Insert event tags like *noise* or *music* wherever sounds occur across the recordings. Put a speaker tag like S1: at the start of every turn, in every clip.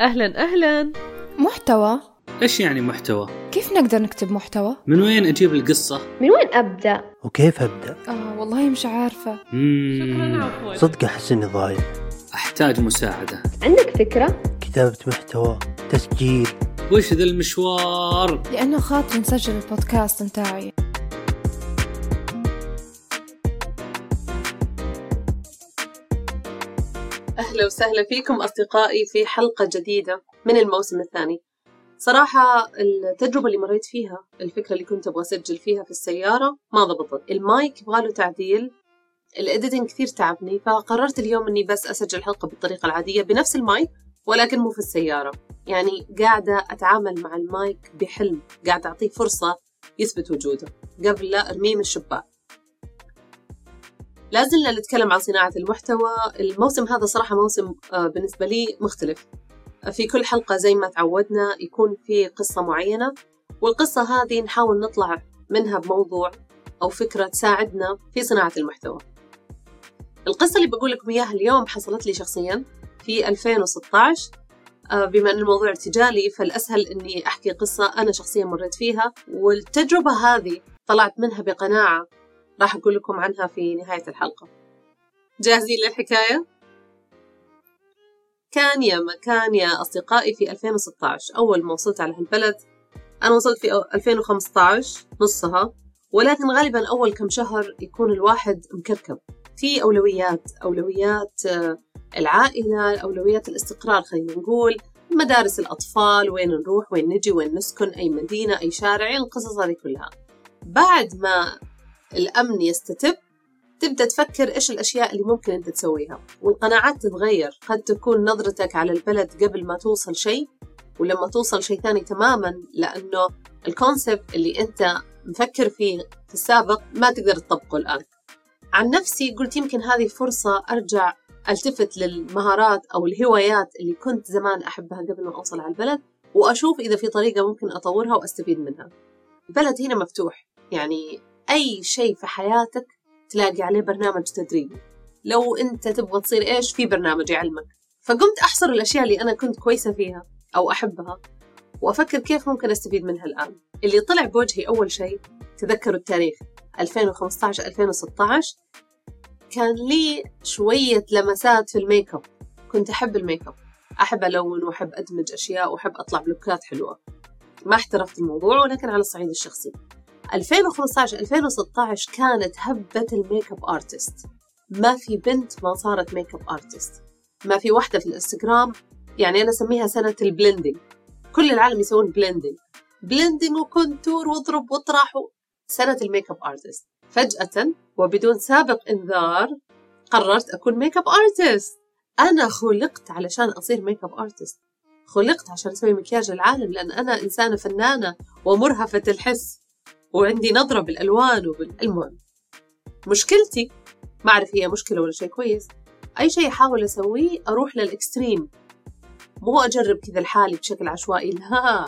S1: أهلا أهلا
S2: محتوى
S3: إيش يعني محتوى؟
S2: كيف نقدر نكتب محتوى؟
S3: من وين أجيب القصة؟
S4: من وين أبدأ؟
S5: وكيف أبدأ؟
S2: آه والله مش عارفة.
S1: شكرا عفوا
S5: صدق أحس إني ضايع
S3: أحتاج مساعدة
S4: عندك فكرة؟
S5: كتابة محتوى تسجيل
S3: وش ذا المشوار؟
S2: لأنه خاطري نسجل البودكاست متاعي
S1: أهلا وسهلا فيكم أصدقائي في حلقة جديدة من الموسم الثاني. صراحة التجربة اللي مريت فيها الفكرة اللي كنت أبغى أسجل فيها في السيارة ما ضبطت. المايك يبغاله تعديل ال editing كثير تعبني فقررت اليوم أني بس أسجل حلقة بالطريقة العادية بنفس المايك ولكن مو في السيارة. يعني قاعدة أتعامل مع المايك بحلم قاعدة أعطيه فرصة يثبت وجوده. قبل لا أرميه من الشباك. لازلنا نتكلم عن صناعة المحتوى. الموسم هذا صراحة موسم آه، بالنسبة لي مختلف. في كل حلقة زي ما تعودنا يكون في قصة معينة والقصة هذه نحاول نطلع منها بموضوع أو فكرة تساعدنا في صناعة المحتوى. القصة اللي بقول لكم إياها اليوم حصلت لي شخصيا في 2016 آه، بما أن الموضوع ارتجالي فالأسهل أني أحكي قصة أنا شخصيا مريت فيها والتجربة هذه طلعت منها بقناعة راح أقول لكم عنها في نهاية الحلقة. جاهزين للحكاية؟ كان يا مكان يا أصدقائي في 2016 أول ما وصلت على هالبلد أنا وصلت في 2015 نصها ولكن غالبا أول كم شهر يكون الواحد مكركب. في أولويات أولويات آه، العائلة أولويات الاستقرار خلينا نقول مدارس الأطفال وين نروح وين نجي وين نسكن أي مدينة أي شارع القصص هذه كلها. بعد ما الأمن يستتب تبدأ تفكر إيش الأشياء اللي ممكن أنت تسويها والقناعات تتغير. قد تكون نظرتك على البلد قبل ما توصل شيء ولما توصل شيء ثاني تماما لأنه الكونسبت اللي أنت مفكر فيه في السابق ما تقدر تطبقه الآن. عن نفسي قلت يمكن هذه فرصة أرجع ألتفت للمهارات أو الهوايات اللي كنت زمان أحبها قبل ما أوصل على البلد وأشوف إذا في طريقة ممكن أطورها وأستفيد منها. البلد هنا مفتوح يعني أي شيء في حياتك تلاقي عليه برنامج تدريبي لو أنت تبغى تصير إيش في برنامج يعلمك. فقمت أحصر الأشياء اللي أنا كنت كويسة فيها أو أحبها وأفكر كيف ممكن أستفيد منها الآن. اللي طلع بوجهي أول شيء تذكروا التاريخ 2015 2016 كان لي شوية لمسات في الميك أب. كنت أحب الميك أب. أحب ألون وأحب أدمج أشياء وأحب أطلع ب look ات حلوة. ما احترفت الموضوع ولكن على الصعيد الشخصي. 2015 2016 كانت هبة ال makeup artist. ما في بنت ما صارت makeup artist. ما في واحدة في الإنستغرام يعني أنا أسميها سنة ال blending كل العالم يسوون blending blending و contour واضرب واطرح سنة ال makeup artist. فجأة وبدون سابق إنذار قررت أكون makeup artist. أنا خلقت علشان أصير makeup artist. خلقت عشان أسوي مكياج العالم لأن أنا إنسانة فنانة ومرهفة الحس. وعندي نظرة بالألوان وبالمهم. مشكلتي ما أعرف هي مشكلة ولا شيء كويس أي شيء أحاول أسويه أروح لل extreme. مو أجرب كذا لحالي بشكل عشوائي لا.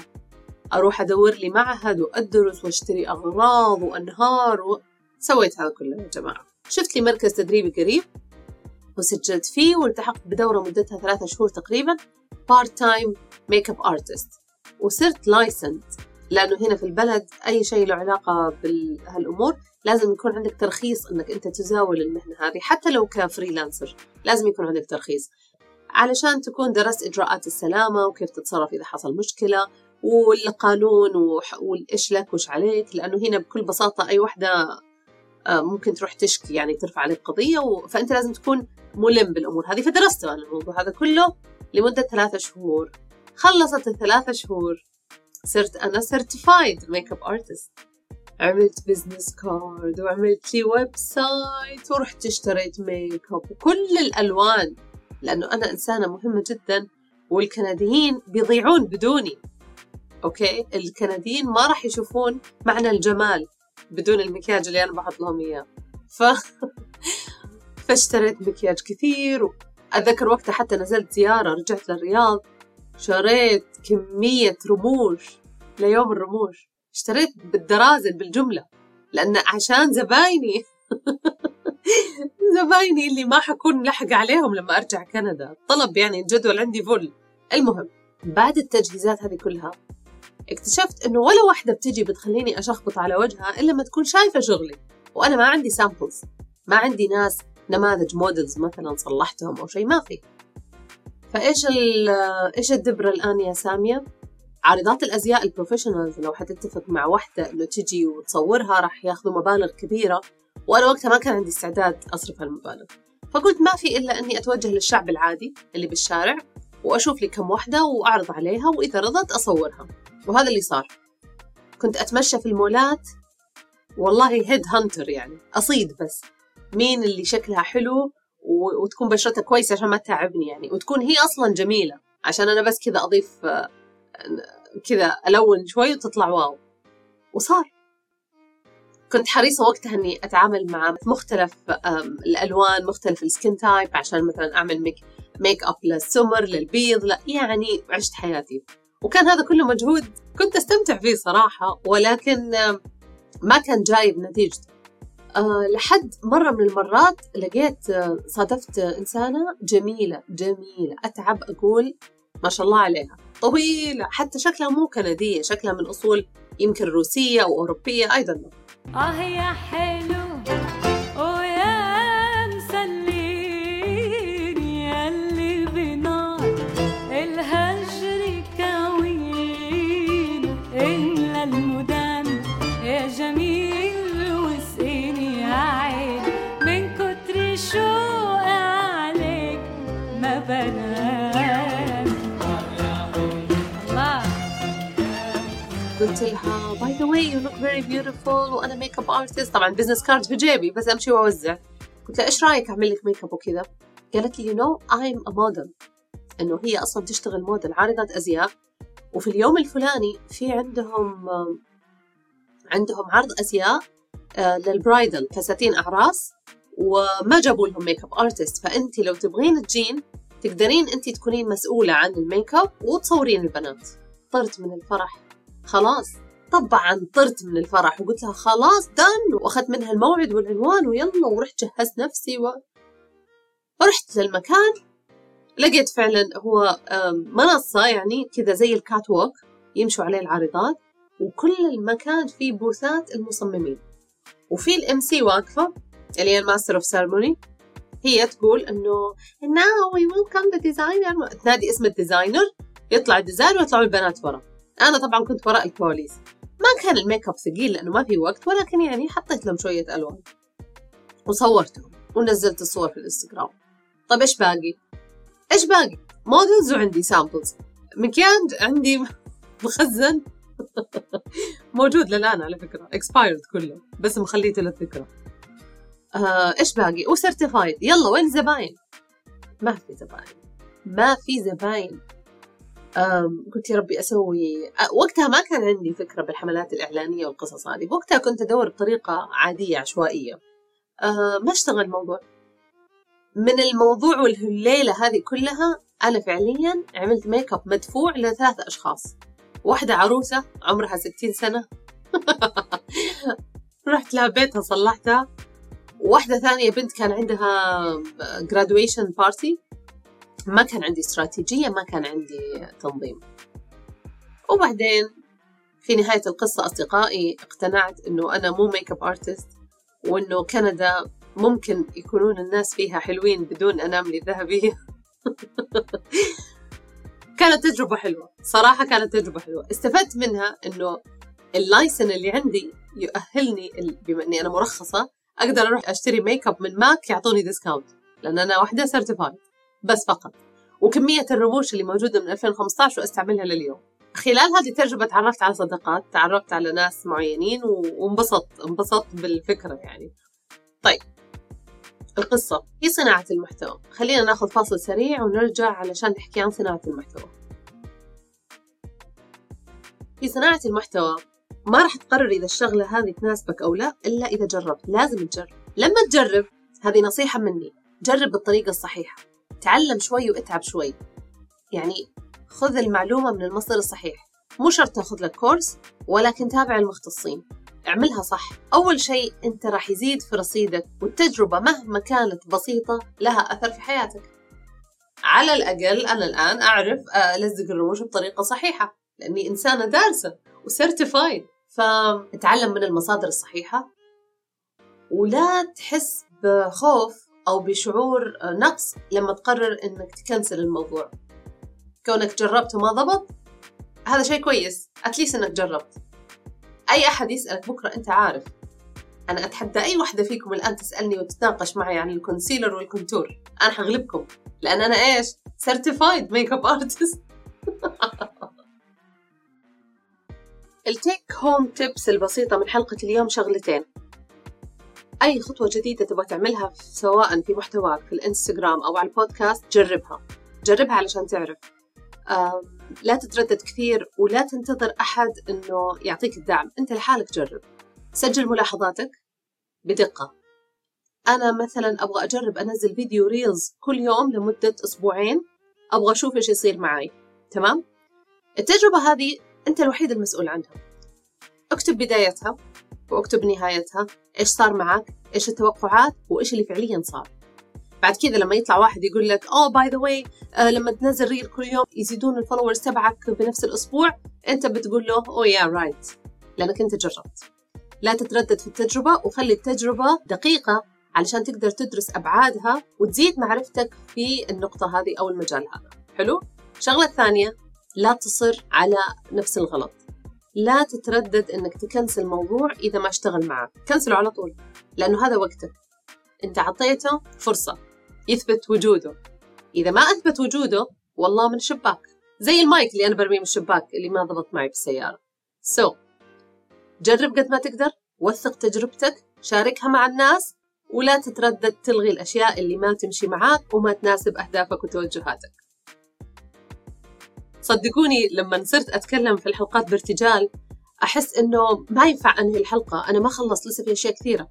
S1: أروح أدور لي معهد وأدرس وأشتري أغراض وأنهار و... سويت هذا كله يا جماعة. شفت لي مركز تدريبي قريب وسجلت فيه والتحقت بدورة مدتها ثلاثة شهور تقريبا part-time makeup artist وصرت licensed لأنه هنا في البلد أي شيء له علاقة بهالأمور لازم يكون عندك ترخيص إنك أنت تزاول المهنة هذه حتى لو ك freelancer لازم يكون عندك ترخيص. علشان تكون درست إجراءات السلامة وكيف تتصرف إذا حصل مشكلة والقانون والإيش لك وإيش عليك لأنه هنا بكل بساطة أي وحدة آه، ممكن تروح تشكي يعني ترفع عليك قضية و... فأنت لازم تكون ملم بالأمور هذه. فدرست أنا الموضوع هذا كله لمدة ثلاثة شهور خلصت الثلاثة شهور صرت أنا certified makeup artist عملت business card وعملت لي website ورحت اشتريت ميك اب وكل الألوان. لأنه أنا إنسانة مهمة جدا والكنديين بيضيعون بدوني. أوكي؟ الكنديين ما راح يشوفون معنى الجمال بدون المكياج اللي أنا بحط لهم إياه. ف... *laughs* فاشتريت مكياج كثير. أتذكر وقتها حتى نزلت زيارة رجعت للرياض. شريت كمية رموش ليوم الرموش. اشتريت بالدرازل بالجملة لأن عشان زبايني. *laughs* زبايني اللي ما حكون لحق عليهم لما أرجع كندا. طلب يعني الجدول عندي فل. المهم بعد التجهيزات هذه كلها اكتشفت إنه ولا واحدة بتجي بتخليني أشخبط على وجهها إلا لما تكون شايفة شغلي. وأنا ما عندي samples ما عندي ناس نماذج models مثلا صلحتهم أو شيء ما في. فإيش إيش الدبرة الآن يا سامية؟ عارضات الأزياء ال professionals لو حتتفق مع واحدة إنه تجي وتصورها راح ياخذوا مبالغ كبيرة وأنا وقتها ما كان عندي استعداد أصرف هالمبالغ. فقلت ما في إلا إني أتوجه للشعب العادي اللي بالشارع وأشوف لي كم واحدة وأعرض عليها وإذا رضت أصورها. وهذا اللي صار. كنت أتمشى في المولات. والله head hunter يعني أصيد بس. مين اللي شكلها حلو وتكون بشرتها كويسة عشان ما تتعبني يعني. وتكون هي أصلا جميلة. عشان أنا بس كذا أضيف آه، كذا ألون شوي وتطلع wow. وصار. كنت حريصة وقتها إني أتعامل مع مختلف الألوان مختلف ال skin type عشان مثلا أعمل make, makeup للسمر للبيض لا يعني عشت حياتي. وكان هذا كله مجهود كنت أستمتع فيه صراحة ولكن ما كان جايب نتيجته أه لحد مرة من المرات لقيت آه، صادفت آه، إنسانة جميلة جميلة. أتعب أقول ما شاء الله عليها. طويلة حتى شكلها مو كندية شكلها من أصول يمكن روسية أو أوروبية know.
S6: آه يا حلو
S1: قلت لها by the way you look very beautiful وأنا makeup artist طبعا business card في جيبي بس أمشي وأوزع. قلت لها إيش رأيك أعمل لك ميك اب وكذا؟ قالت لي you know I'm a model إنه هي أصلا تشتغل موديل عارضه أزياء. وفي اليوم الفلاني في عندهم عندهم عرض أزياء آه، لل bridal فساتين أعراس. وما جابوا لهم makeup artist فأنت لو تبغين تجين تقدرين أنت تكونين مسؤولة عن الميك اب وتصورين البنات. طرت من الفرح. خلاص. طبعا طرت من الفرح وقلت لها خلاص done وأخذت منها الموعد والعنوان ويلا ورحت جهزت نفسي و... ورحت للمكان. لقيت فعلا هو منصة يعني كذا زي ال catwalk يمشوا عليه العارضات وكل المكان فيه booth ات المصممين. وفي ال MC واقفة اللي هي ال master of ceremony هي تقول إنه now we welcome the designer. تنادي اسم ال designer يطلع ال designer ويطلعوا البنات ورا. أنا طبعا كنت وراء الكواليس ما كان الميك أب ثقيل لأنه ما في وقت ولكن يعني حطيت لهم شوية ألوان. وصورتهم ونزلت الصور في الإنستغرام. طيب إيش باقي؟ إيش باقي؟ models وعندي samples مكياج عندي مخزن. *laughs* موجود للآن على فكرة expired كله بس مخليته للذكرى. آه إيش باقي؟ و certified يلا وين الزباين ما في زباين. ما في زباين. قلت يا ربي أسوي أ- وقتها ما كان عندي فكرة بالحملات الإعلانية والقصص هذه. وقتها كنت أدور بطريقة عادية عشوائية. أه ما اشتغل الموضوع. من الموضوع والليلة هذه كلها أنا فعليا عملت ميك اب مدفوع لثلاثة أشخاص. واحدة عروسة عمرها ستين سنة. *laughs* رحت لها بيتها صلحتها. واحدة ثانية بنت كان عندها graduation party ما كان عندي استراتيجية ما كان عندي تنظيم. وبعدين في نهاية القصة أصدقائي اقتنعت أنه أنا مو makeup artist وأنه كندا ممكن يكونون الناس فيها حلوين بدون أنامل ذهبية *laughs* كانت تجربة حلوة صراحة كانت تجربة حلوة. استفدت منها أنه ال license اللي عندي يؤهلني بما أني أنا مرخصة أقدر أروح أشتري ميك اب من ماك يعطوني discount لأن أنا واحدة certified بس فقط. وكمية الرموش اللي موجودة من 2015 وأستعملها لليوم. خلال هذه التجربة تعرفت على صداقات تعرفت على ناس معينين و- وانبسطت انبسطت بالفكرة يعني. طيب. القصة. هي صناعة المحتوى. خلينا ناخذ فاصل سريع ونرجع علشان نحكي عن صناعة المحتوى. في صناعة المحتوى ما راح تقرر إذا الشغلة هذه تناسبك أو لا إلا إذا جربت. لازم تجرب. لما تجرب هذه نصيحة مني. جرب بالطريقة الصحيحة. تعلم شوي واتعب شوي. يعني خذ المعلومة من المصدر الصحيح. مو شرط تاخذ لك كورس ولكن تابع المختصين. اعملها صح. أول شيء أنت راح يزيد في رصيدك والتجربة مهما كانت بسيطة لها أثر في حياتك. على الأقل أنا الآن أعرف ألزق الرموش بطريقة صحيحة لأني إنسانة دارسة و certified فاتعلم من المصادر الصحيحة ولا تحس بخوف أو بشعور نقص لما تقرر إنك ت cancel الموضوع. كونك جربت وما ضبط هذا شيء كويس. at least إنك جربت. أي أحد يسألك بكرة أنت عارف. أنا أتحدى أي واحدة فيكم الآن تسألني وتتناقش معي عن ال concealer وال contour. أنا حغلبكم. لأن أنا إيش؟ certified makeup artist ال take home tips البسيطة من حلقة اليوم شغلتين. أي خطوة جديدة تبغى تعملها سواء في محتواك في الإنستغرام أو على البودكاست جربها. جربها علشان تعرف. لا تتردد كثير ولا تنتظر أحد أنه يعطيك الدعم. أنت لحالك جرب. سجل ملاحظاتك بدقة. أنا مثلا أبغى أجرب أنزل فيديو reels كل يوم لمدة أسبوعين. أبغى أشوف إيش يصير معي تمام؟ التجربة هذه أنت الوحيد المسؤول عنها. اكتب بدايتها. واكتب نهايتها. إيش صار معك؟ إيش التوقعات؟ وإيش اللي فعليا صار؟ بعد كذا لما يطلع واحد يقول لك oh by the way لما تنزل reel كل يوم يزيدون ال followers تبعك بنفس الأسبوع. أنت بتقول له oh yeah right لأنك أنت جربت. لا تتردد في التجربة وخلي التجربة دقيقة علشان تقدر تدرس أبعادها وتزيد معرفتك في النقطة هذه أو المجال هذا. حلو؟ الشغله الثانية لا تصر على نفس الغلط. لا تتردد إنك تكنسل موضوع إذا ما اشتغل معك كنسله على طول لأنه هذا وقتك أنت عطيته فرصة يثبت وجوده. إذا ما أثبت وجوده والله من الشباك زي المايك اللي أنا برميه من الشباك اللي ما ضبط معي بالسيارة. so, so, جرب قد ما تقدر وثق تجربتك شاركها مع الناس ولا تتردد تلغي الأشياء اللي ما تمشي معاك وما تناسب أهدافك وتوجهاتك. صدقوني لما صرت أتكلم في الحلقات بارتجال أحس إنه ما ينفع أنهي الحلقة. أنا ما خلص لسه في أشياء كثيرة.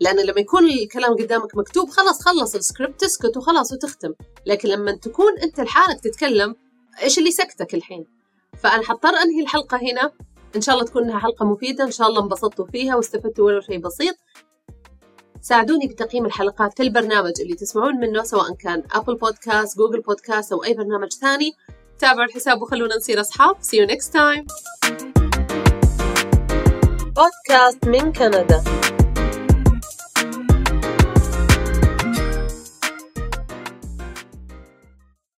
S1: لأن لما يكون الكلام قدامك مكتوب خلاص خلص السكريبت تسكت وخلاص وتختم. لكن لما تكون أنت لحالك تتكلم إيش اللي سكتك الحين؟ فأنا حضطر أنهي الحلقة هنا. إن شاء الله تكون إنها حلقة مفيدة. إن شاء الله انبسطتوا فيها واستفدتوا ولو شيء بسيط. ساعدوني بتقييم الحلقات في البرنامج اللي تسمعون منه سواء كان أبل بودكاست جوجل بودكاست أو أي برنامج ثاني. تابعوا الحساب وخلونا نصير أصحاب. See you next time.
S7: بودكاست من كندا.